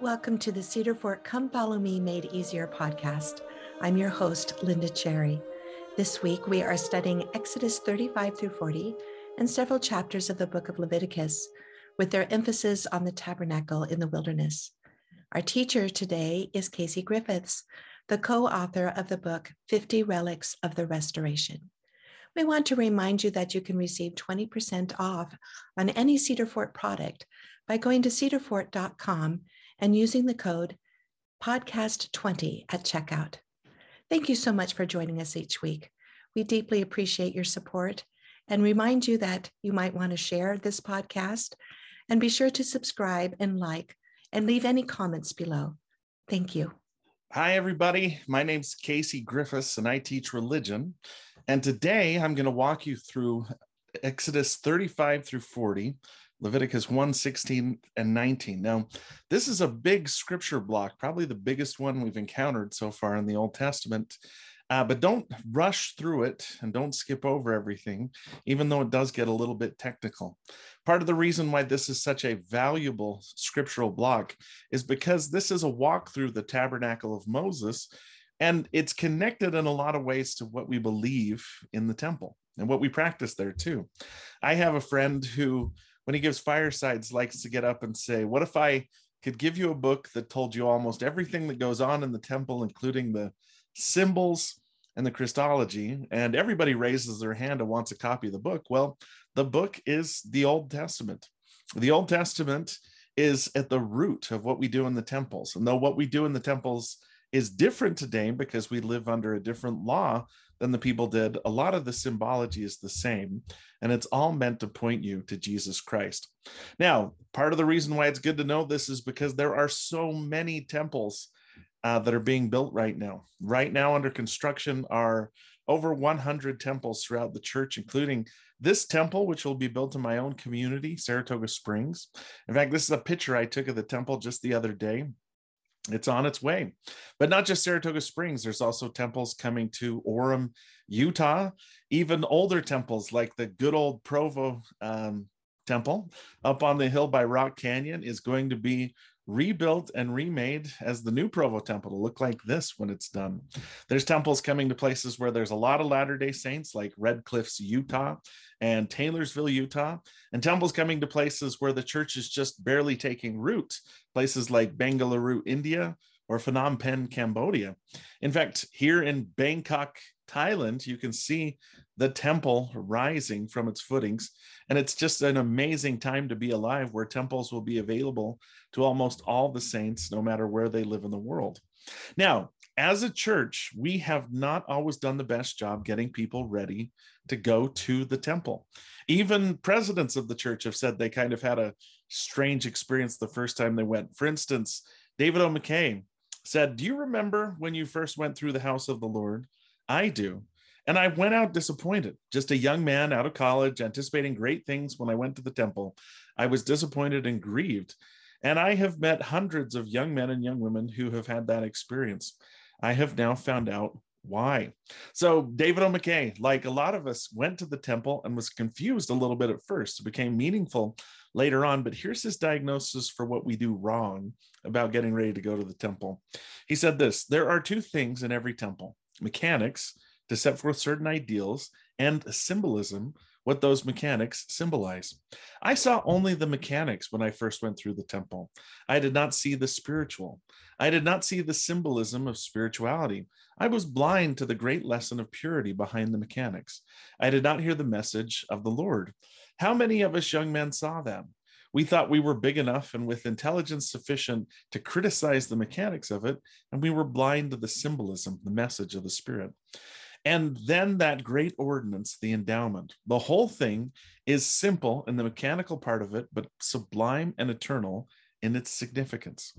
Welcome to the Cedar Fort Come Follow Me Made Easier podcast. I'm your host, Linda Cherry. This week we are studying Exodus 35 through 40 and several chapters of the book of Leviticus, with their emphasis on the tabernacle in the wilderness. Our teacher today is Casey Griffiths, the co author of the book 50 Relics of the Restoration. We want to remind you that you can receive 20% off on any Cedar Fort product by going to cedarfort.com and using the code podcast20 at checkout. Thank you so much for joining us each week. We deeply appreciate your support and remind you that you might want to share this podcast and be sure to subscribe and like and leave any comments below. Thank you. Hi, everybody. My name's Casey Griffiths, and I teach religion. And today I'm going to walk you through Exodus 35 through 40, Leviticus 1 16 and 19. Now, this is a big scripture block, probably the biggest one we've encountered so far in the Old Testament. Uh, but don't rush through it and don't skip over everything, even though it does get a little bit technical. Part of the reason why this is such a valuable scriptural block is because this is a walk through the tabernacle of Moses, and it's connected in a lot of ways to what we believe in the temple and what we practice there too. I have a friend who when he gives firesides likes to get up and say, What if I could give you a book that told you almost everything that goes on in the temple, including the symbols and the Christology? And everybody raises their hand and wants a copy of the book. Well, the book is the Old Testament. The Old Testament is at the root of what we do in the temples. And though what we do in the temples is different today because we live under a different law than the people did, a lot of the symbology is the same. And it's all meant to point you to Jesus Christ. Now, part of the reason why it's good to know this is because there are so many temples uh, that are being built right now. Right now, under construction, are over 100 temples throughout the church, including this temple, which will be built in my own community, Saratoga Springs. In fact, this is a picture I took of the temple just the other day it's on its way. But not just Saratoga Springs, there's also temples coming to Orem, Utah, even older temples like the good old Provo um, temple up on the hill by Rock Canyon is going to be rebuilt and remade as the new Provo temple to look like this when it's done. There's temples coming to places where there's a lot of Latter day Saints, like Red Cliffs, Utah, and Taylorsville, Utah, and temples coming to places where the church is just barely taking root, places like Bengaluru, India, or Phnom Penh, Cambodia. In fact, here in Bangkok, Thailand, you can see the temple rising from its footings. And it's just an amazing time to be alive where temples will be available to almost all the saints, no matter where they live in the world. Now, as a church, we have not always done the best job getting people ready to go to the temple. Even presidents of the church have said they kind of had a strange experience the first time they went. For instance, David O. McKay said, Do you remember when you first went through the house of the Lord? I do. And I went out disappointed, just a young man out of college, anticipating great things when I went to the temple. I was disappointed and grieved. And I have met hundreds of young men and young women who have had that experience. I have now found out why. So, David O. McKay, like a lot of us, went to the temple and was confused a little bit at first. It became meaningful later on. But here's his diagnosis for what we do wrong about getting ready to go to the temple. He said this there are two things in every temple mechanics to set forth certain ideals and symbolism what those mechanics symbolize. I saw only the mechanics when I first went through the temple. I did not see the spiritual. I did not see the symbolism of spirituality. I was blind to the great lesson of purity behind the mechanics. I did not hear the message of the Lord. How many of us young men saw them? We thought we were big enough and with intelligence sufficient to criticize the mechanics of it, and we were blind to the symbolism, the message of the Spirit. And then that great ordinance, the endowment, the whole thing is simple in the mechanical part of it, but sublime and eternal in its significance.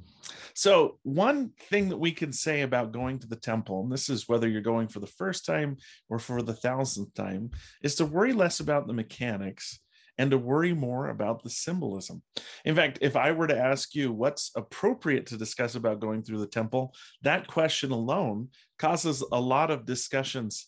So, one thing that we can say about going to the temple, and this is whether you're going for the first time or for the thousandth time, is to worry less about the mechanics and to worry more about the symbolism. In fact, if I were to ask you what's appropriate to discuss about going through the temple, that question alone causes a lot of discussions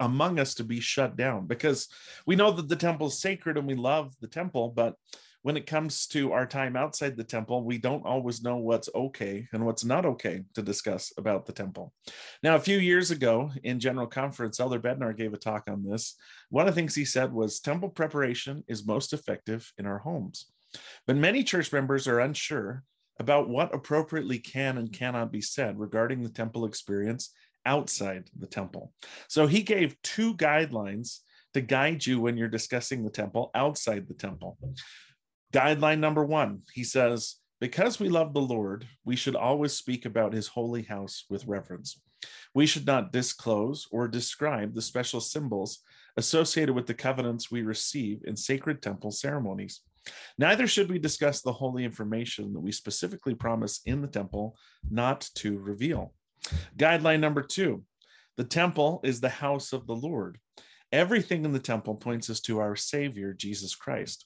among us to be shut down because we know that the temple is sacred and we love the temple, but when it comes to our time outside the temple, we don't always know what's okay and what's not okay to discuss about the temple. Now, a few years ago in General Conference, Elder Bednar gave a talk on this. One of the things he said was temple preparation is most effective in our homes. But many church members are unsure about what appropriately can and cannot be said regarding the temple experience outside the temple. So he gave two guidelines to guide you when you're discussing the temple outside the temple. Guideline number one, he says, because we love the Lord, we should always speak about his holy house with reverence. We should not disclose or describe the special symbols associated with the covenants we receive in sacred temple ceremonies. Neither should we discuss the holy information that we specifically promise in the temple not to reveal. Guideline number two the temple is the house of the Lord. Everything in the temple points us to our Savior, Jesus Christ.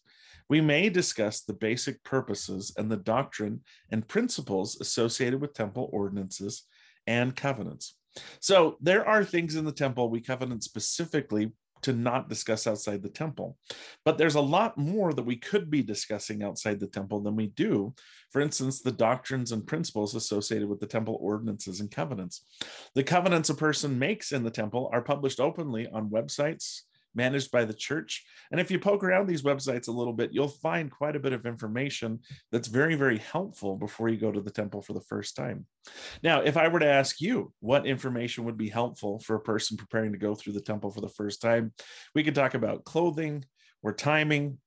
We may discuss the basic purposes and the doctrine and principles associated with temple ordinances and covenants. So, there are things in the temple we covenant specifically to not discuss outside the temple. But there's a lot more that we could be discussing outside the temple than we do. For instance, the doctrines and principles associated with the temple ordinances and covenants. The covenants a person makes in the temple are published openly on websites managed by the church. And if you poke around these websites a little bit, you'll find quite a bit of information that's very, very helpful before you go to the temple for the first time. Now, if I were to ask you what information would be helpful for a person preparing to go through the temple for the first time, we could talk about clothing or timing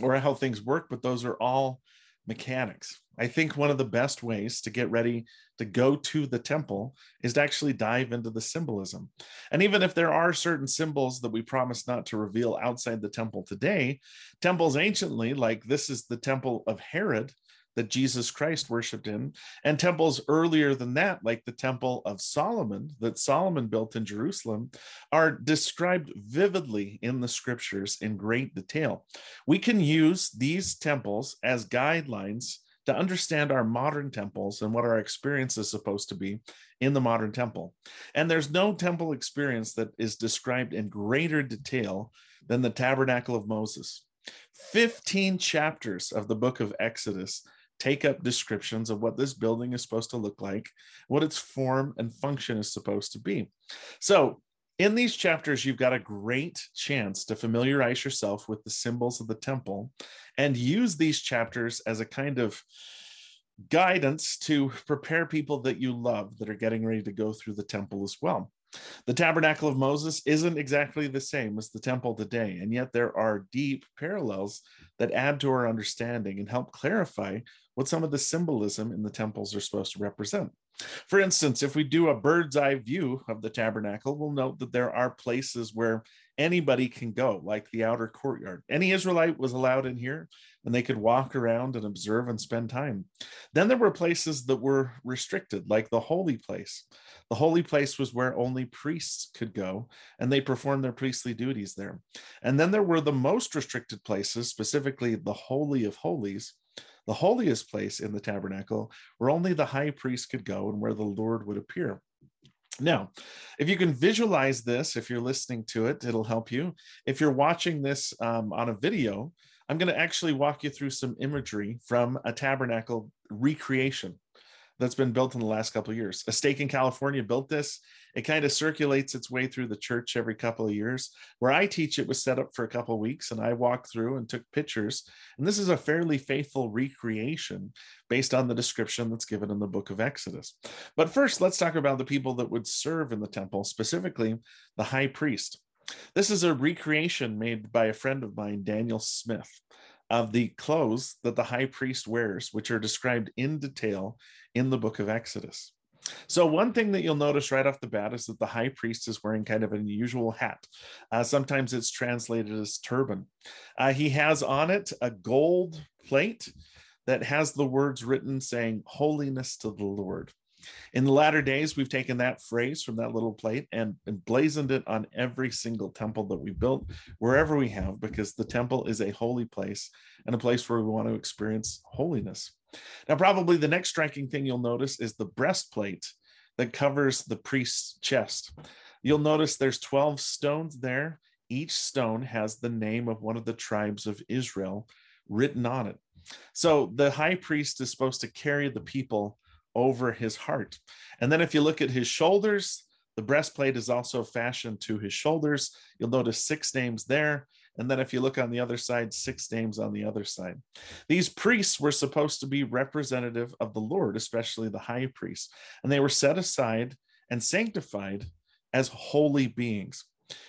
or how things work, but those are all mechanics. I think one of the best ways to get ready to go to the temple is to actually dive into the symbolism. And even if there are certain symbols that we promise not to reveal outside the temple today, temples anciently, like this is the temple of Herod, that Jesus Christ worshiped in, and temples earlier than that, like the Temple of Solomon that Solomon built in Jerusalem, are described vividly in the scriptures in great detail. We can use these temples as guidelines to understand our modern temples and what our experience is supposed to be in the modern temple. And there's no temple experience that is described in greater detail than the tabernacle of Moses. 15 chapters of the book of Exodus take up descriptions of what this building is supposed to look like, what its form and function is supposed to be. So, in these chapters, you've got a great chance to familiarize yourself with the symbols of the temple and use these chapters as a kind of guidance to prepare people that you love that are getting ready to go through the temple as well. The tabernacle of Moses isn't exactly the same as the temple today, and yet there are deep parallels that add to our understanding and help clarify what some of the symbolism in the temples are supposed to represent. For instance, if we do a bird's eye view of the tabernacle, we'll note that there are places where anybody can go, like the outer courtyard. Any Israelite was allowed in here and they could walk around and observe and spend time. Then there were places that were restricted, like the holy place. The holy place was where only priests could go and they performed their priestly duties there. And then there were the most restricted places, specifically the Holy of Holies, the holiest place in the tabernacle, where only the high priest could go and where the Lord would appear. Now, if you can visualize this, if you're listening to it, it'll help you. If you're watching this um, on a video, I'm going to actually walk you through some imagery from a tabernacle recreation that's been built in the last couple of years. A stake in California built this. It kind of circulates its way through the church every couple of years. Where I teach, it was set up for a couple of weeks, and I walked through and took pictures. And this is a fairly faithful recreation based on the description that's given in the book of Exodus. But first, let's talk about the people that would serve in the temple, specifically the high priest. This is a recreation made by a friend of mine, Daniel Smith of the clothes that the high priest wears, which are described in detail in the book of Exodus. So, one thing that you'll notice right off the bat is that the high priest is wearing kind of an unusual hat. Uh, sometimes it's translated as turban. Uh, he has on it a gold plate that has the words written saying, Holiness to the Lord. In the latter days, we've taken that phrase from that little plate and emblazoned it on every single temple that we built, wherever we have, because the temple is a holy place and a place where we want to experience holiness. Now, probably the next striking thing you'll notice is the breastplate that covers the priest's chest. You'll notice there's 12 stones there. Each stone has the name of one of the tribes of Israel written on it. So the high priest is supposed to carry the people over his heart. And then if you look at his shoulders, the breastplate is also fashioned to his shoulders. You'll notice six names there. And then if you look on the other side, six names on the other side. These priests were supposed to be representative of the Lord, especially the high priest. And they were set aside and sanctified as holy beings.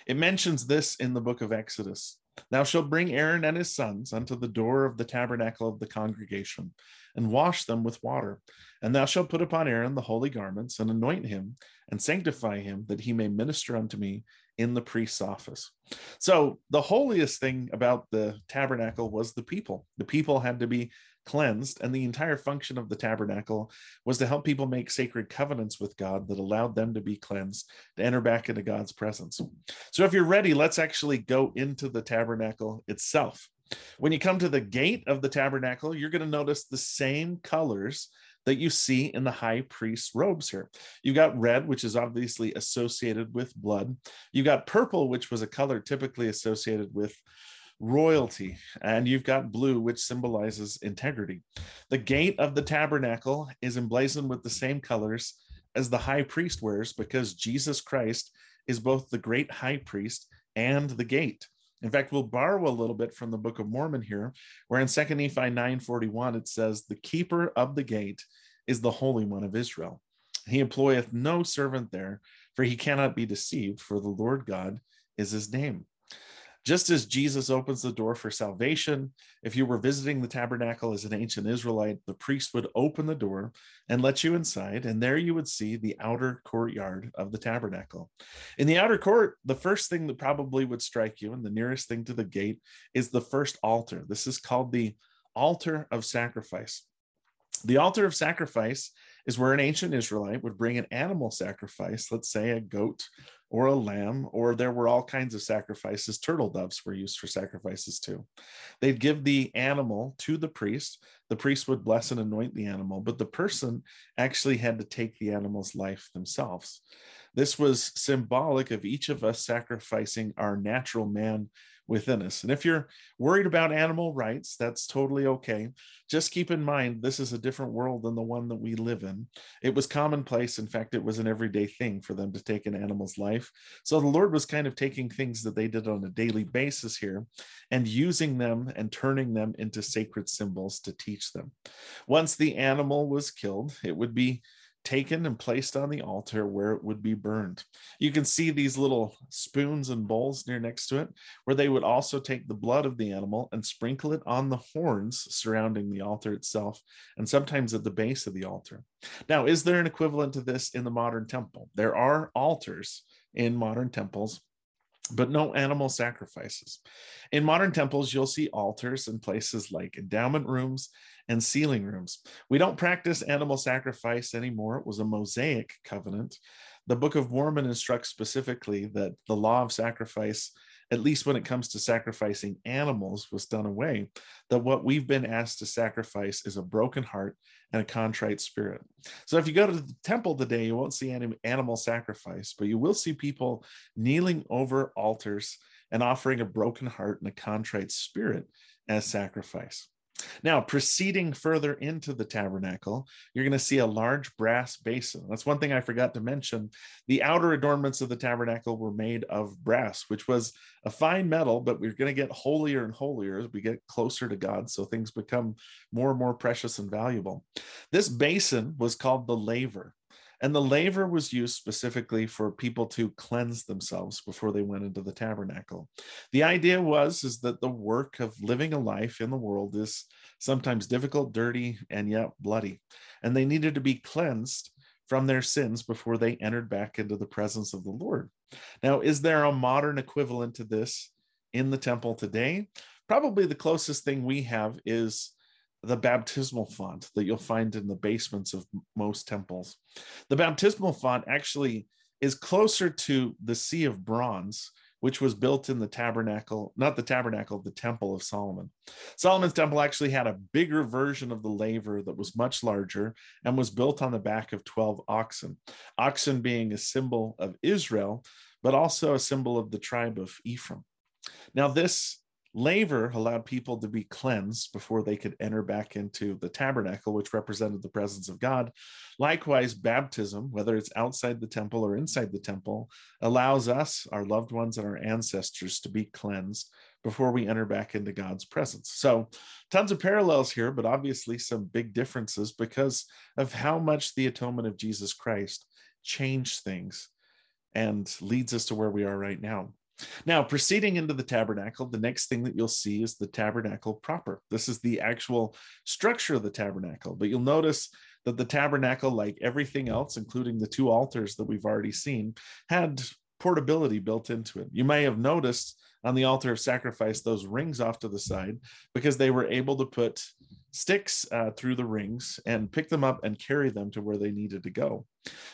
It mentions this in the book of Exodus. Thou shalt bring Aaron and his sons unto the door of the tabernacle of the congregation, and wash them with water. And thou shalt put upon Aaron the holy garments, and anoint him, and sanctify him, that he may minister unto me in the priest's office. So, the holiest thing about the tabernacle was the people. The people had to be cleansed, and the entire function of the tabernacle was to help people make sacred covenants with God that allowed them to be cleansed, to enter back into God's presence. So, if you're ready, let's actually go into the tabernacle itself. When you come to the gate of the tabernacle, you're going to notice the same colors that you see in the high priest's robes here. You've got red, which is obviously associated with blood. You've got purple, which was a color typically associated with royalty, and you've got blue, which symbolizes integrity. The gate of the tabernacle is emblazoned with the same colors as the high priest wears because Jesus Christ is both the great high priest and the gate. In fact, we'll borrow a little bit from the Book of Mormon here, where in 2 Nephi 9:41 it says, "The keeper of the gate is the Holy One of Israel. He employeth no servant there, for he cannot be deceived, for the Lord God is his name." Just as Jesus opens the door for salvation, if you were visiting the tabernacle as an ancient Israelite, the priest would open the door and let you inside, and there you would see the outer courtyard of the tabernacle. In the outer court, the first thing that probably would strike you, and the nearest thing to the gate, is the first altar. This is called the altar of sacrifice. The altar of sacrifice is where an ancient Israelite would bring an animal sacrifice, let's say a goat or a lamb, or there were all kinds of sacrifices. Turtle doves were used for sacrifices too. They'd give the animal to the priest. The priest would bless and anoint the animal, but the person actually had to take the animal's life themselves. This was symbolic of each of us sacrificing our natural man within us. And if you're worried about animal rights, that's totally okay. Just keep in mind, this is a different world than the one that we live in. It was commonplace. In fact, it was an everyday thing for them to take an animal's life. So the Lord was kind of taking things that they did on a daily basis here and using them and turning them into sacred symbols to teach them. Once the animal was killed, it would be taken and placed on the altar where it would be burned. You can see these little spoons and bowls near next to it, where they would also take the blood of the animal and sprinkle it on the horns surrounding the altar itself, and sometimes at the base of the altar. Now, is there an equivalent to this in the modern temple? There are altars in modern temples but no animal sacrifices. In modern temples, you'll see altars in places like endowment rooms and sealing rooms. We don't practice animal sacrifice anymore. It was a Mosaic covenant. The Book of Mormon instructs specifically that the law of sacrifice, at least when it comes to sacrificing animals, was done away. That what we've been asked to sacrifice is a broken heart and a contrite spirit. So if you go to the temple today, you won't see any animal sacrifice, but you will see people kneeling over altars and offering a broken heart and a contrite spirit as sacrifice. Now, proceeding further into the tabernacle, you're going to see a large brass basin. That's one thing I forgot to mention. The outer adornments of the tabernacle were made of brass, which was a fine metal, but we're going to get holier and holier as we get closer to God. So things become more and more precious and valuable. This basin was called the laver. And the laver was used specifically for people to cleanse themselves before they went into the tabernacle. The idea was is that the work of living a life in the world is sometimes difficult, dirty, and yet bloody. And they needed to be cleansed from their sins before they entered back into the presence of the Lord. Now, is there a modern equivalent to this in the temple today? Probably the closest thing we have is the baptismal font that you'll find in the basements of most temples. The baptismal font actually is closer to the Sea of Bronze, which was built in the tabernacle, not the tabernacle, the temple of Solomon. Solomon's temple actually had a bigger version of the laver that was much larger and was built on the back of 12 oxen, oxen being a symbol of Israel, but also a symbol of the tribe of Ephraim. Now, this Laver allowed people to be cleansed before they could enter back into the tabernacle, which represented the presence of God. Likewise, baptism, whether it's outside the temple or inside the temple, allows us, our loved ones, and our ancestors to be cleansed before we enter back into God's presence. So, tons of parallels here, but obviously some big differences because of how much the atonement of Jesus Christ changed things and leads us to where we are right now. Now, proceeding into the tabernacle, the next thing that you'll see is the tabernacle proper. This is the actual structure of the tabernacle, but you'll notice that the tabernacle, like everything else, including the two altars that we've already seen, had portability built into it. You may have noticed on the altar of sacrifice those rings off to the side because they were able to put sticks uh, through the rings and pick them up and carry them to where they needed to go.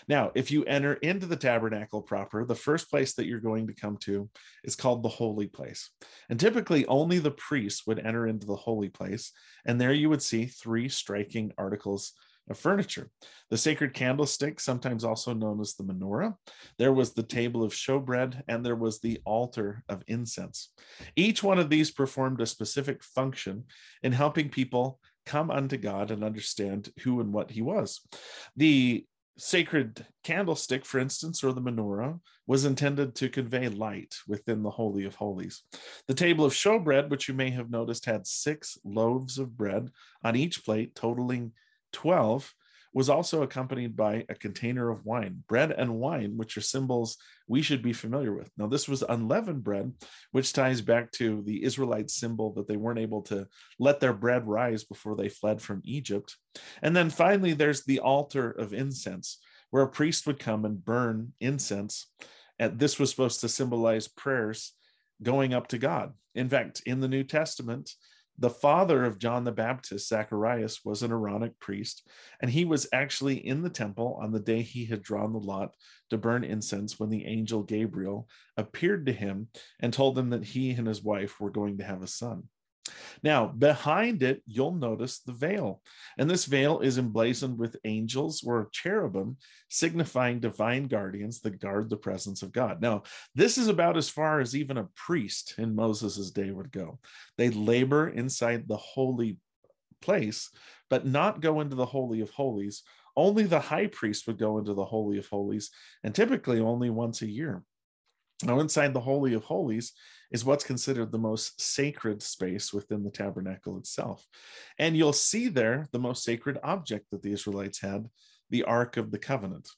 Now, if you enter into the tabernacle proper, the first place that you're going to come to is called the holy place. And typically, only the priests would enter into the holy place. And there you would see three striking articles of furniture. The sacred candlestick, sometimes also known as the menorah, there was the table of showbread, and there was the altar of incense. Each one of these performed a specific function in helping people come unto God and understand who and what he was. The sacred candlestick, for instance, or the menorah, was intended to convey light within the Holy of Holies. The table of showbread, which you may have noticed, had six loaves of bread on each plate, totaling 12 was also accompanied by a container of wine, bread and wine, which are symbols we should be familiar with. Now, this was unleavened bread, which ties back to the Israelite symbol that they weren't able to let their bread rise before they fled from Egypt. And then finally, there's the altar of incense, where a priest would come and burn incense. And this was supposed to symbolize prayers going up to God. In fact, in the New Testament, the father of John the Baptist, Zacharias, was an Aaronic priest, and he was actually in the temple on the day he had drawn the lot to burn incense when the angel Gabriel appeared to him and told him that he and his wife were going to have a son. Now, behind it, you'll notice the veil. And this veil is emblazoned with angels or cherubim, signifying divine guardians that guard the presence of God. Now, this is about as far as even a priest in Moses' day would go. They labor inside the holy place, but not go into the Holy of Holies. Only the high priest would go into the Holy of Holies, and typically only once a year. Now, inside the Holy of Holies is what's considered the most sacred space within the tabernacle itself. And you'll see there the most sacred object that the Israelites had the Ark of the Covenant.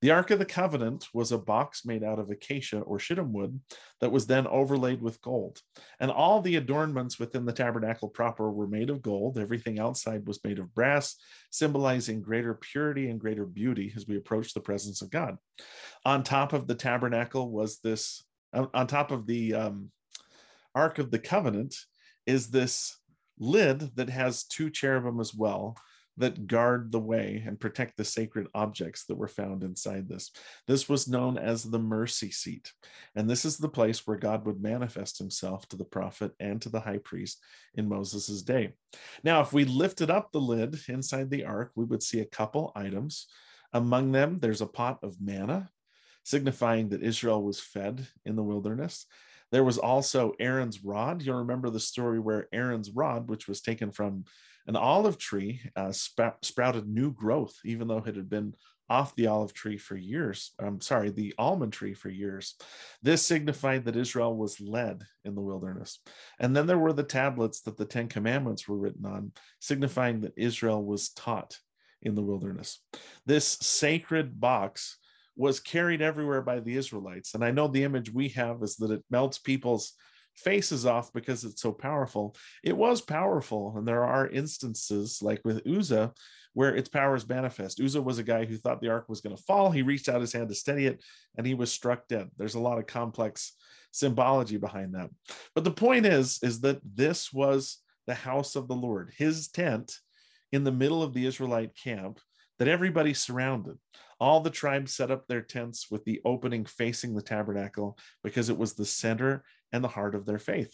The Ark of the Covenant was a box made out of acacia or shittim wood that was then overlaid with gold. And all the adornments within the tabernacle proper were made of gold. Everything outside was made of brass, symbolizing greater purity and greater beauty as we approach the presence of God. On top of the tabernacle was this, on top of the um, Ark of the Covenant, is this lid that has two cherubim as well that guard the way and protect the sacred objects that were found inside this. This was known as the mercy seat. And this is the place where God would manifest himself to the prophet and to the high priest in Moses' day. Now, if we lifted up the lid inside the ark, we would see a couple items. Among them, there's a pot of manna, signifying that Israel was fed in the wilderness. There was also Aaron's rod. You'll remember the story where Aaron's rod, which was taken from an olive tree uh, sp- sprouted new growth, even though it had been off the olive tree for years. I'm sorry, the almond tree for years. This signified that Israel was led in the wilderness. And then there were the tablets that the Ten Commandments were written on, signifying that Israel was taught in the wilderness. This sacred box was carried everywhere by the Israelites. And I know the image we have is that it melts people's faces off because it's so powerful. It was powerful, and there are instances like with Uzzah where its power is manifest. Uzzah was a guy who thought the ark was going to fall. He reached out his hand to steady it, and he was struck dead. There's a lot of complex symbology behind that. But the point is, is that this was the house of the Lord, his tent in the middle of the Israelite camp that everybody surrounded. All the tribes set up their tents with the opening facing the tabernacle because it was the center and the heart of their faith.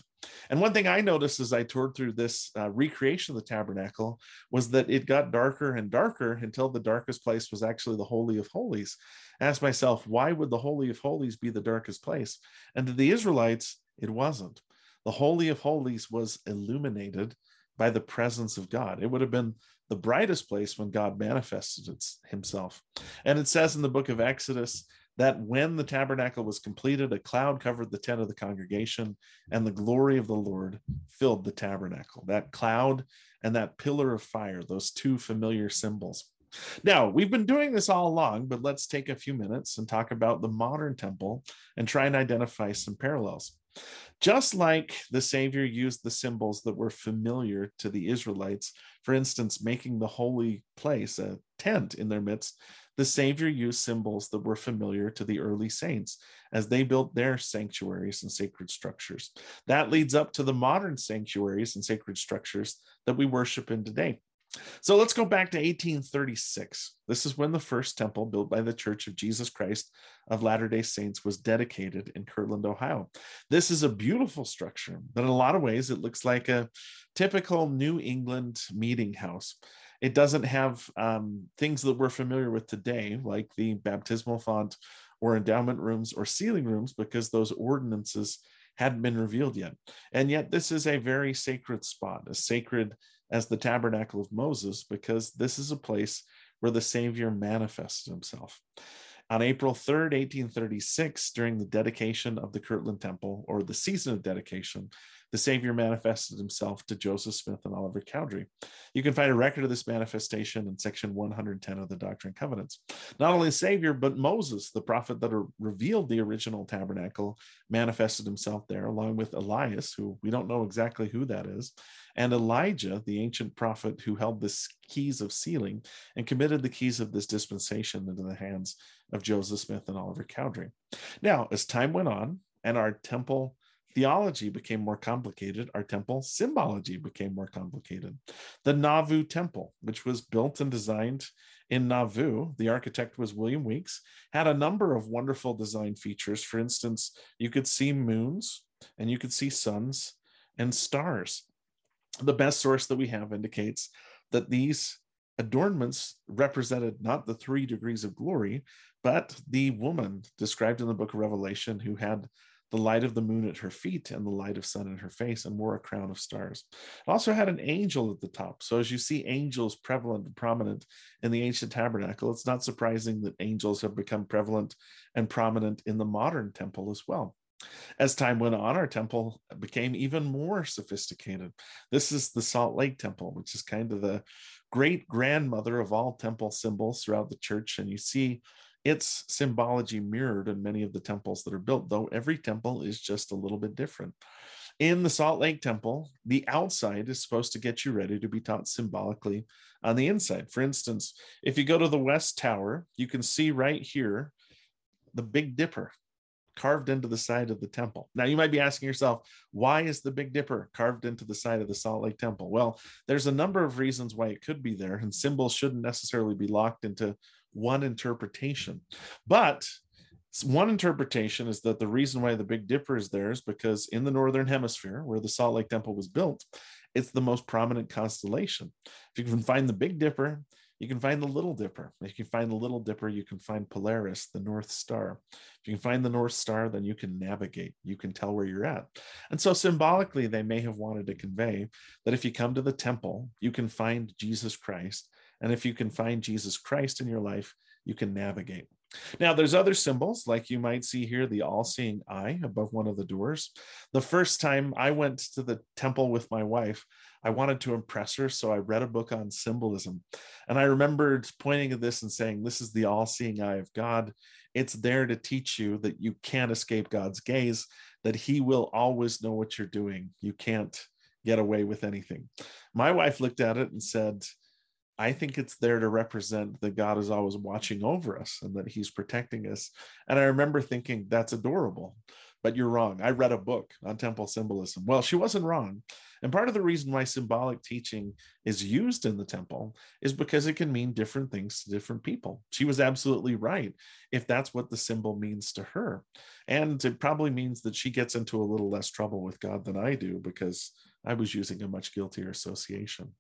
And one thing I noticed as I toured through this uh, recreation of the tabernacle was that it got darker and darker until the darkest place was actually the Holy of Holies. I asked myself, why would the Holy of Holies be the darkest place? And to the Israelites, it wasn't. The Holy of Holies was illuminated by the presence of God. It would have been the brightest place when God manifested himself. And it says in the book of Exodus that when the tabernacle was completed, a cloud covered the tent of the congregation, and the glory of the Lord filled the tabernacle. That cloud and that pillar of fire, those two familiar symbols. Now, we've been doing this all along, but let's take a few minutes and talk about the modern temple and try and identify some parallels. Just like the Savior used the symbols that were familiar to the Israelites, for instance, making the holy place a tent in their midst, the Savior used symbols that were familiar to the early saints as they built their sanctuaries and sacred structures. That leads up to the modern sanctuaries and sacred structures that we worship in today. So let's go back to 1836. This is when the first temple built by the Church of Jesus Christ of Latter day Saints was dedicated in Kirtland, Ohio. This is a beautiful structure, but in a lot of ways, it looks like a typical New England meeting house. It doesn't have um, things that we're familiar with today, like the baptismal font or endowment rooms or sealing rooms, because those ordinances hadn't been revealed yet. And yet, this is a very sacred spot, a sacred as the tabernacle of Moses, because this is a place where the Savior manifested himself. On April 3rd, 1836, during the dedication of the Kirtland Temple, or the season of dedication, the Savior manifested himself to Joseph Smith and Oliver Cowdery. You can find a record of this manifestation in section 110 of the Doctrine and Covenants. Not only the Savior, but Moses, the prophet that revealed the original tabernacle, manifested himself there, along with Elias, who we don't know exactly who that is, and Elijah, the ancient prophet who held the keys of sealing and committed the keys of this dispensation into the hands of Joseph Smith and Oliver Cowdery. Now, as time went on and our temple theology became more complicated, our temple symbology became more complicated. The Nauvoo Temple, which was built and designed in Nauvoo, the architect was William Weeks, had a number of wonderful design features. For instance, you could see moons and you could see suns and stars. The best source that we have indicates that these adornments represented not the three degrees of glory, but the woman described in the book of Revelation who had the light of the moon at her feet and the light of sun in her face and wore a crown of stars. It also had an angel at the top. So as you see angels prevalent and prominent in the ancient tabernacle, it's not surprising that angels have become prevalent and prominent in the modern temple as well. As time went on, our temple became even more sophisticated. This is the Salt Lake Temple, which is kind of the great grandmother of all temple symbols throughout the church. And you see its symbology mirrored in many of the temples that are built, though every temple is just a little bit different. In the Salt Lake Temple, the outside is supposed to get you ready to be taught symbolically on the inside. For instance, if you go to the West Tower, you can see right here the Big Dipper carved into the side of the temple. Now, you might be asking yourself, why is the Big Dipper carved into the side of the Salt Lake Temple? Well, there's a number of reasons why it could be there, and symbols shouldn't necessarily be locked into one interpretation. But one interpretation is that the reason why the Big Dipper is there is because in the Northern Hemisphere, where the Salt Lake Temple was built, it's the most prominent constellation. If you can find the Big Dipper, you can find the Little Dipper. If you can find the Little Dipper, you can find Polaris, the North Star. If you can find the North Star, then you can navigate. You can tell where you're at. And so symbolically, they may have wanted to convey that if you come to the temple, you can find Jesus Christ and if you can find Jesus Christ in your life, you can navigate. Now, there's other symbols, like you might see here the all seeing eye above one of the doors. The first time I went to the temple with my wife, I wanted to impress her. So I read a book on symbolism. And I remembered pointing at this and saying, This is the all seeing eye of God. It's there to teach you that you can't escape God's gaze, that He will always know what you're doing. You can't get away with anything. My wife looked at it and said, I think it's there to represent that God is always watching over us and that he's protecting us. And I remember thinking, that's adorable, but you're wrong. I read a book on temple symbolism. Well, she wasn't wrong. And part of the reason why symbolic teaching is used in the temple is because it can mean different things to different people. She was absolutely right if that's what the symbol means to her. And it probably means that she gets into a little less trouble with God than I do because I was using a much guiltier association.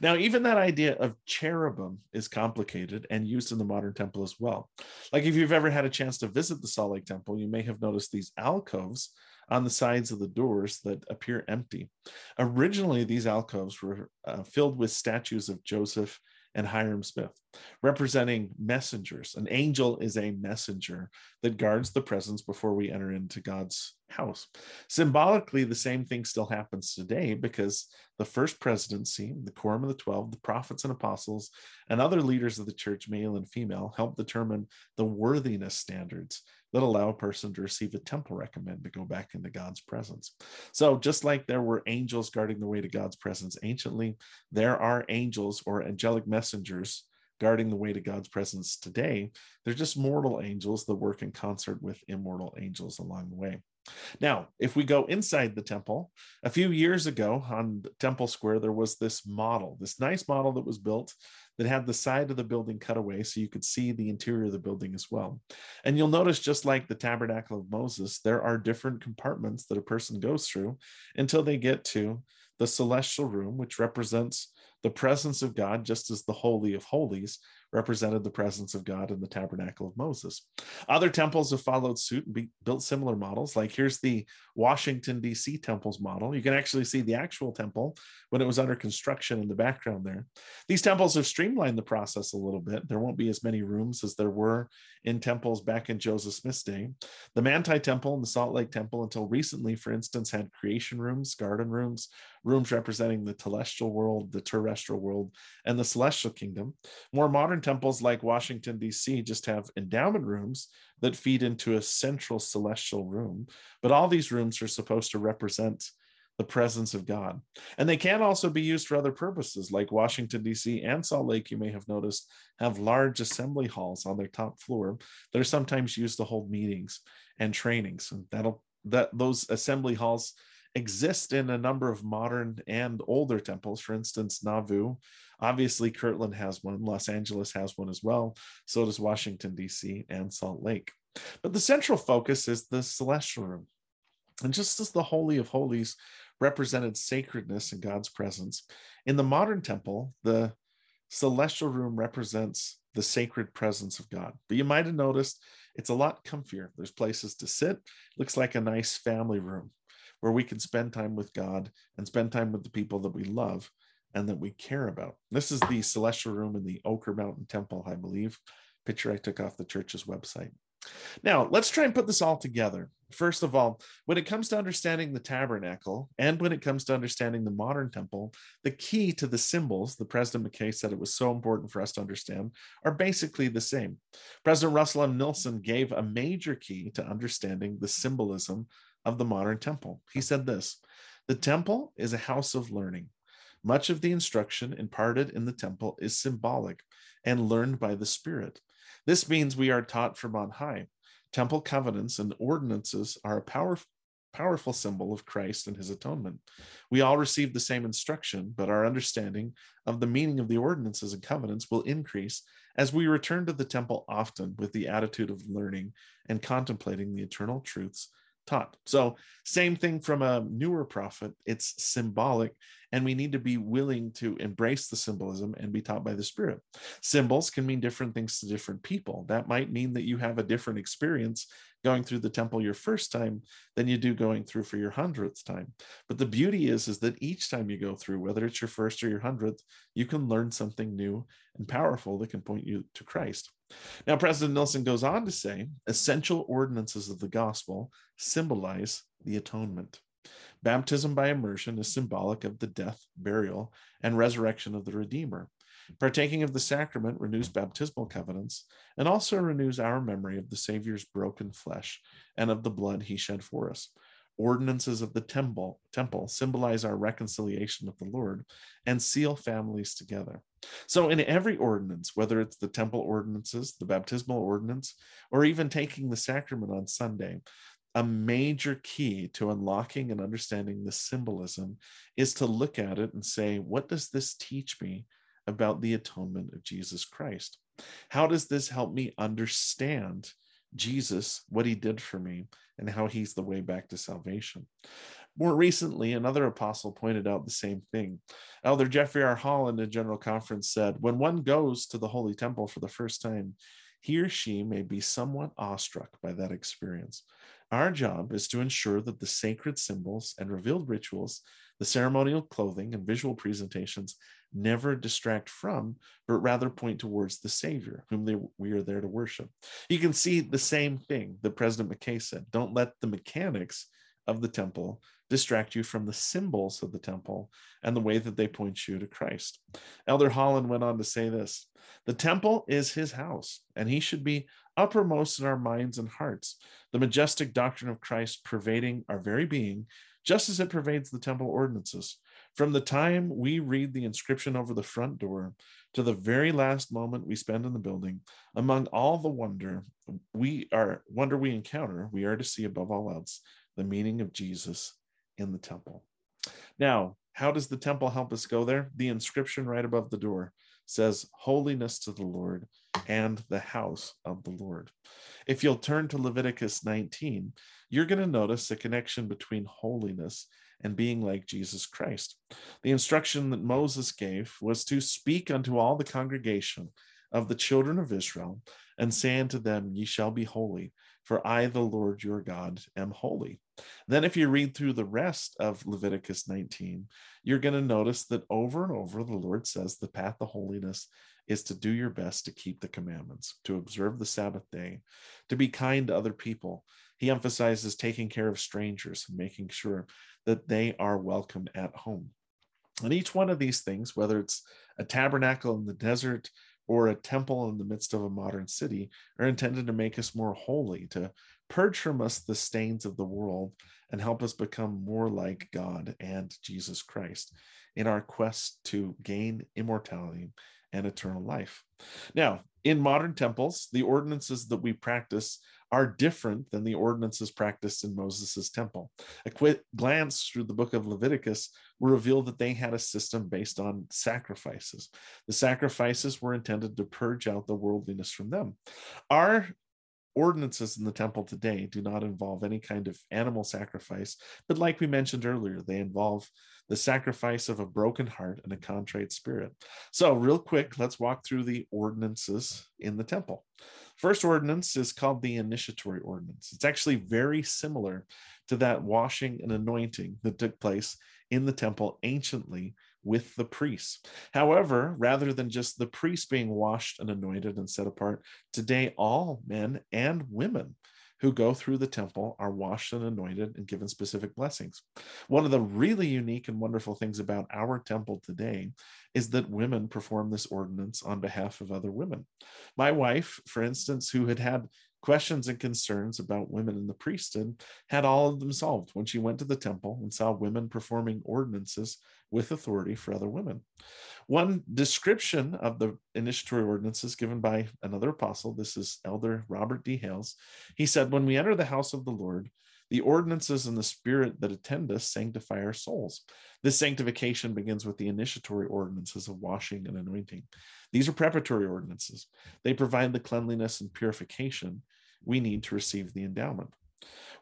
Now, even that idea of cherubim is complicated and used in the modern temple as well. Like if you've ever had a chance to visit the Salt Lake Temple, you may have noticed these alcoves on the sides of the doors that appear empty. Originally, these alcoves were uh, filled with statues of Joseph and Hyrum Smith, representing messengers. An angel is a messenger that guards the presence before we enter into God's house. Symbolically, the same thing still happens today because the first presidency, the Quorum of the Twelve, the prophets and apostles, and other leaders of the church, male and female, help determine the worthiness standards that allow a person to receive a temple recommend to go back into God's presence. So, just like there were angels guarding the way to God's presence anciently, there are angels or angelic messengers guarding the way to God's presence today. They're just mortal angels that work in concert with immortal angels along the way. Now, if we go inside the temple, a few years ago on Temple Square, there was this model, this nice model that was built that had the side of the building cut away so you could see the interior of the building as well. And you'll notice, just like the tabernacle of Moses, there are different compartments that a person goes through until they get to the celestial room, which represents the presence of God, just as the Holy of Holies represented the presence of God in the tabernacle of Moses. Other temples have followed suit and be, built similar models. Like here's the Washington, D.C. temple's model. You can actually see the actual temple when it was under construction in the background there. These temples have streamlined the process a little bit. There won't be as many rooms as there were in temples back in Joseph Smith's day. The Manti Temple and the Salt Lake Temple, until recently, for instance, had creation rooms, garden rooms, rooms representing the telestial world, the terrestrial world, and the celestial kingdom. More modern temples like Washington, D.C., just have endowment rooms that feed into a central celestial room. But all these rooms are supposed to represent the presence of God. And they can also be used for other purposes, like Washington, D.C. and Salt Lake, you may have noticed, have large assembly halls on their top floor that are sometimes used to hold meetings and trainings. And that'll that those assembly halls exist in a number of modern and older temples. For instance, Nauvoo, obviously Kirtland has one, Los Angeles has one as well. So does Washington, D.C. and Salt Lake. But the central focus is the celestial room. And just as the Holy of Holies represented sacredness and God's presence, in the modern temple, the celestial room represents the sacred presence of God. But you might have noticed it's a lot comfier. There's places to sit. Looks like a nice family room where we can spend time with God and spend time with the people that we love and that we care about. This is the celestial room in the Oquirrh Mountain Temple, I believe. Picture I took off the church's website. Now, let's try and put this all together. First of all, when it comes to understanding the tabernacle and when it comes to understanding the modern temple, the key to the symbols, the President McKay said it was so important for us to understand, are basically the same. President Russell M. Nelson gave a major key to understanding the symbolism of the modern temple. He said this The temple is a house of learning. Much of the instruction imparted in the temple is symbolic and learned by the Spirit. This means we are taught from on high. Temple covenants and ordinances are a powerful powerful symbol of Christ and his atonement. We all receive the same instruction, but our understanding of the meaning of the ordinances and covenants will increase as we return to the temple often with the attitude of learning and contemplating the eternal truths taught. So, same thing from a newer prophet, it's symbolic, and we need to be willing to embrace the symbolism and be taught by the Spirit. Symbols can mean different things to different people. That might mean that you have a different experience going through the temple your first time than you do going through for your hundredth time. But the beauty is, is that each time you go through, whether it's your first or your hundredth, you can learn something new and powerful that can point you to Christ. Now, President Nelson goes on to say essential ordinances of the gospel symbolize the atonement. Baptism by immersion is symbolic of the death, burial, and resurrection of the Redeemer. Partaking of the sacrament renews baptismal covenants and also renews our memory of the Savior's broken flesh and of the blood he shed for us ordinances of the temple, temple symbolize our reconciliation with the Lord and seal families together. So, in every ordinance, whether it's the temple ordinances, the baptismal ordinance, or even taking the sacrament on Sunday, a major key to unlocking and understanding the symbolism is to look at it and say, what does this teach me about the atonement of Jesus Christ? How does this help me understand Jesus, what he did for me, and how he's the way back to salvation. More recently, another apostle pointed out the same thing. Elder Jeffrey R. Hall in a General Conference said, When one goes to the Holy Temple for the first time, he or she may be somewhat awestruck by that experience. Our job is to ensure that the sacred symbols and revealed rituals, the ceremonial clothing and visual presentations never distract from, but rather point towards the Savior, whom they, we are there to worship. You can see the same thing that President McKay said don't let the mechanics of the temple distract you from the symbols of the temple and the way that they point you to Christ. Elder Holland went on to say this The temple is his house, and he should be uppermost in our minds and hearts, the majestic doctrine of Christ pervading our very being, just as it pervades the temple ordinances. From the time we read the inscription over the front door to the very last moment we spend in the building, among all the wonder we are wonder we encounter, we are to see above all else the meaning of Jesus in the temple. Now, how does the temple help us go there? The inscription right above the door says, Holiness to the Lord and the house of the Lord. If you'll turn to Leviticus 19, you're going to notice a connection between holiness and being like Jesus Christ. The instruction that Moses gave was to speak unto all the congregation of the children of Israel and say unto them, Ye shall be holy, for I, the Lord your God, am holy. Then, if you read through the rest of Leviticus 19, you're going to notice that over and over the Lord says the path to holiness is to do your best to keep the commandments, to observe the Sabbath day, to be kind to other people. He emphasizes taking care of strangers and making sure that they are welcome at home. And each one of these things, whether it's a tabernacle in the desert or a temple in the midst of a modern city are intended to make us more holy, to purge from us the stains of the world and help us become more like God and Jesus Christ in our quest to gain immortality and eternal life. Now, in modern temples, the ordinances that we practice are different than the ordinances practiced in Moses' temple. A quick glance through the book of Leviticus will reveal that they had a system based on sacrifices. The sacrifices were intended to purge out the worldliness from them. Our ordinances in the temple today do not involve any kind of animal sacrifice, but like we mentioned earlier, they involve the sacrifice of a broken heart and a contrite spirit. So, real quick, let's walk through the ordinances in the temple. First ordinance is called the initiatory ordinance. It's actually very similar to that washing and anointing that took place in the temple anciently with the priests. However, rather than just the priests being washed and anointed and set apart, today all men and women who go through the temple are washed and anointed and given specific blessings. One of the really unique and wonderful things about our temple today is that women perform this ordinance on behalf of other women. My wife, for instance, who had had questions and concerns about women in the priesthood had all of them solved when she went to the temple and saw women performing ordinances with authority for other women. One description of the initiatory ordinances given by another apostle, this is Elder Robert D. Hales, he said, When we enter the house of the Lord, the ordinances and the spirit that attend us sanctify our souls. This sanctification begins with the initiatory ordinances of washing and anointing. These are preparatory ordinances. They provide the cleanliness and purification we need to receive the endowment.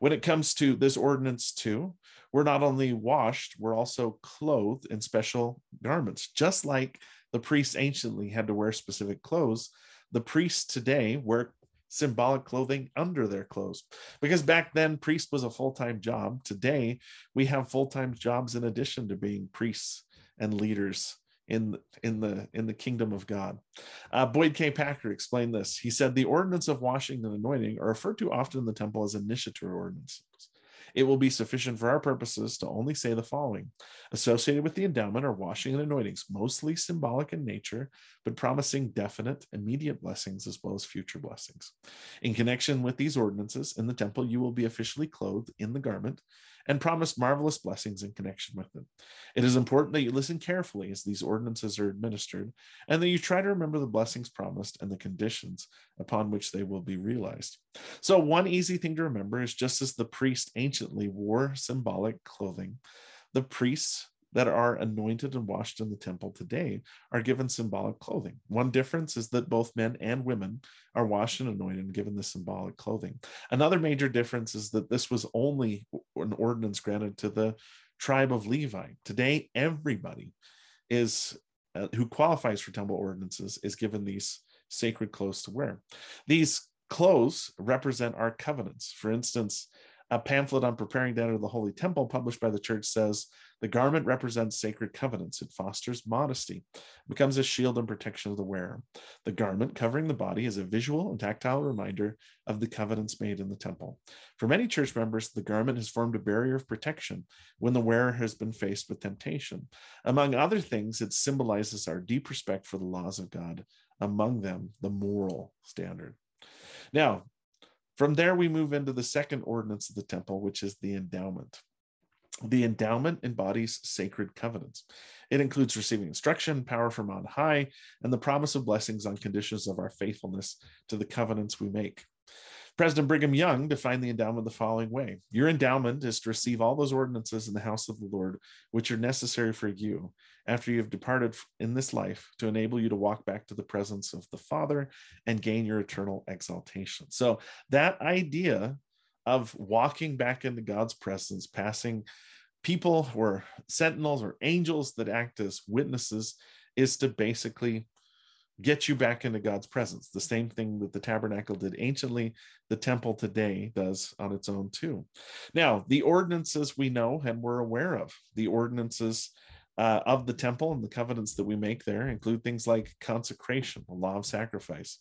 When it comes to this ordinance, too, we're not only washed, we're also clothed in special garments. Just like the priests anciently had to wear specific clothes, the priests today wear symbolic clothing under their clothes. Because back then, priest was a full time job. Today, we have full time jobs in addition to being priests and leaders in in the in the kingdom of God. Uh, Boyd K. Packer explained this. He said the ordinance of washing and anointing are referred to often in the temple as initiatory ordinances. It will be sufficient for our purposes to only say the following associated with the endowment are washing and anointings, mostly symbolic in nature, but promising definite, immediate blessings as well as future blessings. In connection with these ordinances in the temple, you will be officially clothed in the garment and promised marvelous blessings in connection with them. It is important that you listen carefully as these ordinances are administered and that you try to remember the blessings promised and the conditions upon which they will be realized. So, one easy thing to remember is just as the priest anciently wore symbolic clothing, the priests that are anointed and washed in the temple today are given symbolic clothing. One difference is that both men and women are washed and anointed and given the symbolic clothing. Another major difference is that this was only an ordinance granted to the tribe of Levi. Today, everybody is uh, who qualifies for temple ordinances is given these sacred clothes to wear. These clothes represent our covenants. For instance, A pamphlet on preparing to enter the Holy Temple, published by the church, says the garment represents sacred covenants. It fosters modesty, becomes a shield and protection of the wearer. The garment covering the body is a visual and tactile reminder of the covenants made in the temple. For many church members, the garment has formed a barrier of protection when the wearer has been faced with temptation. Among other things, it symbolizes our deep respect for the laws of God, among them, the moral standard. Now, from there, we move into the second ordinance of the temple, which is the endowment. The endowment embodies sacred covenants. It includes receiving instruction, power from on high, and the promise of blessings on conditions of our faithfulness to the covenants we make. President Brigham Young defined the endowment the following way Your endowment is to receive all those ordinances in the house of the Lord, which are necessary for you after you have departed in this life to enable you to walk back to the presence of the Father and gain your eternal exaltation. So, that idea of walking back into God's presence, passing people or sentinels or angels that act as witnesses, is to basically get you back into God's presence. The same thing that the tabernacle did anciently, the temple today does on its own too. Now, the ordinances we know and we're aware of, the ordinances uh, of the temple and the covenants that we make there include things like consecration, the law of sacrifice.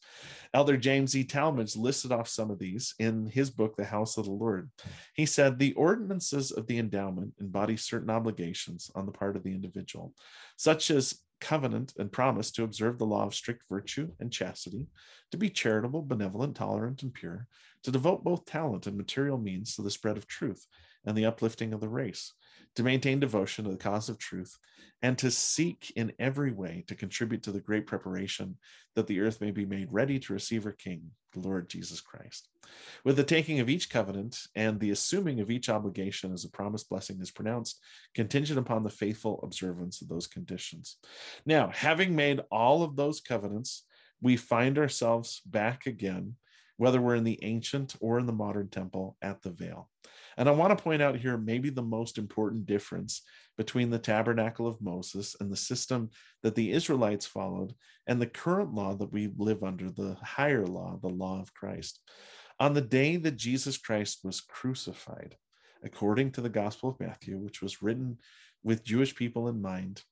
Elder James E. Talmage listed off some of these in his book, The House of the Lord. He said the ordinances of the endowment embody certain obligations on the part of the individual, such as covenant and promise to observe the law of strict virtue and chastity, to be charitable, benevolent, tolerant, and pure, to devote both talent and material means to the spread of truth and the uplifting of the race, to maintain devotion to the cause of truth, and to seek in every way to contribute to the great preparation that the earth may be made ready to receive her King, the Lord Jesus Christ. With the taking of each covenant and the assuming of each obligation as a promised blessing is pronounced, contingent upon the faithful observance of those conditions. Now, having made all of those covenants, we find ourselves back again, whether we're in the ancient or in the modern temple, at the veil. And I want to point out here maybe the most important difference between the tabernacle of Moses and the system that the Israelites followed and the current law that we live under, the higher law, the law of Christ. On the day that Jesus Christ was crucified, according to the Gospel of Matthew, which was written with Jewish people in mind,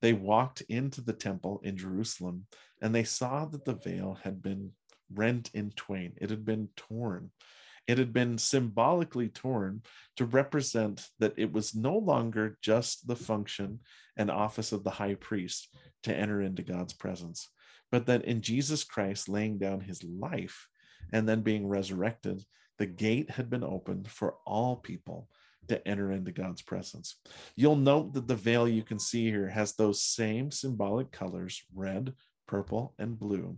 they walked into the temple in Jerusalem and they saw that the veil had been rent in twain, it had been torn. It had been symbolically torn to represent that it was no longer just the function and office of the high priest to enter into God's presence, but that in Jesus Christ laying down his life and then being resurrected, the gate had been opened for all people to enter into God's presence. You'll note that the veil you can see here has those same symbolic colors red, purple, and blue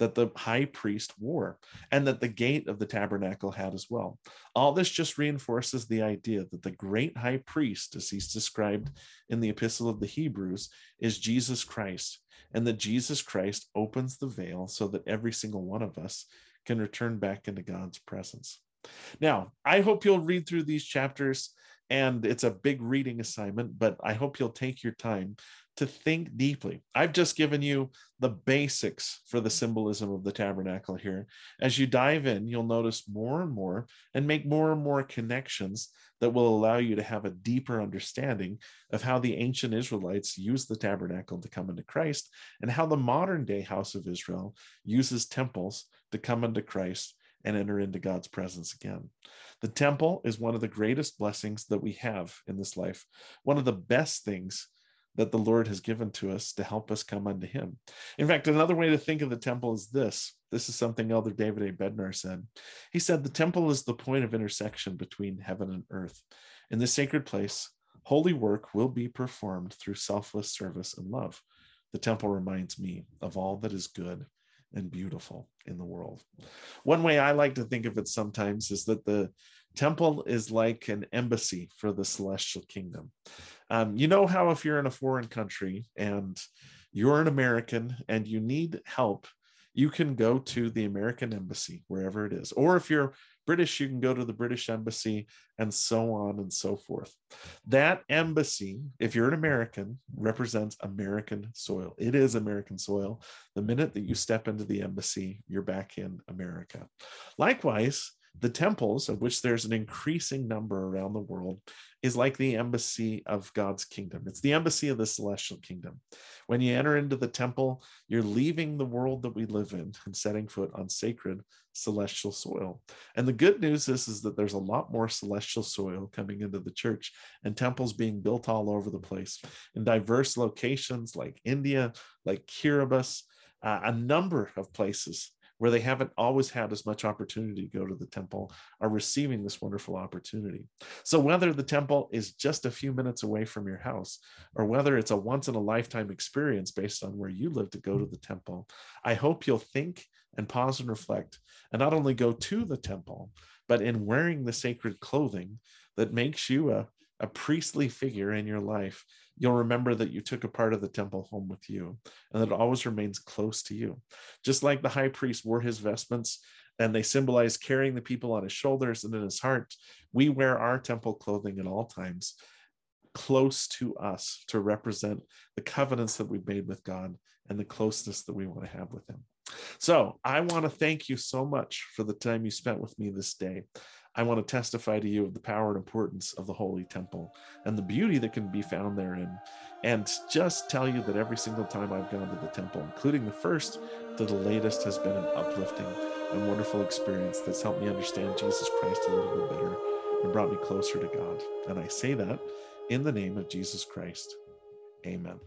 that the high priest wore and that the gate of the tabernacle had as well. All this just reinforces the idea that the great high priest, as he's described in the Epistle of the Hebrews, is Jesus Christ, and that Jesus Christ opens the veil so that every single one of us can return back into God's presence. Now, I hope you'll read through these chapters and it's a big reading assignment, but I hope you'll take your time to think deeply. I've just given you the basics for the symbolism of the tabernacle here. As you dive in, you'll notice more and more and make more and more connections that will allow you to have a deeper understanding of how the ancient Israelites used the tabernacle to come into Christ and how the modern day house of Israel uses temples to come into Christ and enter into God's presence again. The temple is one of the greatest blessings that we have in this life, one of the best things that the Lord has given to us to help us come unto Him. In fact, another way to think of the temple is this this is something Elder David A. Bednar said. He said, The temple is the point of intersection between heaven and earth. In this sacred place, holy work will be performed through selfless service and love. The temple reminds me of all that is good and beautiful in the world. One way I like to think of it sometimes is that the temple is like an embassy for the celestial kingdom. Um, you know how if you're in a foreign country and you're an American and you need help, you can go to the American embassy wherever it is. Or if you're British, you can go to the British embassy and so on and so forth. That embassy, if you're an American, represents American soil. It is American soil. The minute that you step into the embassy, you're back in America. Likewise, the temples, of which there's an increasing number around the world, is like the embassy of God's kingdom. It's the embassy of the celestial kingdom. When you enter into the temple, you're leaving the world that we live in and setting foot on sacred celestial soil. And the good news is, is that there's a lot more celestial soil coming into the church and temples being built all over the place in diverse locations like India, like Kiribati, uh, a number of places where they haven't always had as much opportunity to go to the temple are receiving this wonderful opportunity. So, whether the temple is just a few minutes away from your house, or whether it's a once in a lifetime experience based on where you live to go to the temple, I hope you'll think and pause and reflect and not only go to the temple, but in wearing the sacred clothing that makes you a, a priestly figure in your life you'll remember that you took a part of the temple home with you and that it always remains close to you. Just like the high priest wore his vestments and they symbolize carrying the people on his shoulders and in his heart, we wear our temple clothing at all times close to us to represent the covenants that we've made with God and the closeness that we want to have with Him. So I want to thank you so much for the time you spent with me this day. I want to testify to you of the power and importance of the Holy Temple and the beauty that can be found therein. And just tell you that every single time I've gone to the temple, including the first to the latest, has been an uplifting and wonderful experience that's helped me understand Jesus Christ a little bit better and brought me closer to God. And I say that in the name of Jesus Christ. Amen.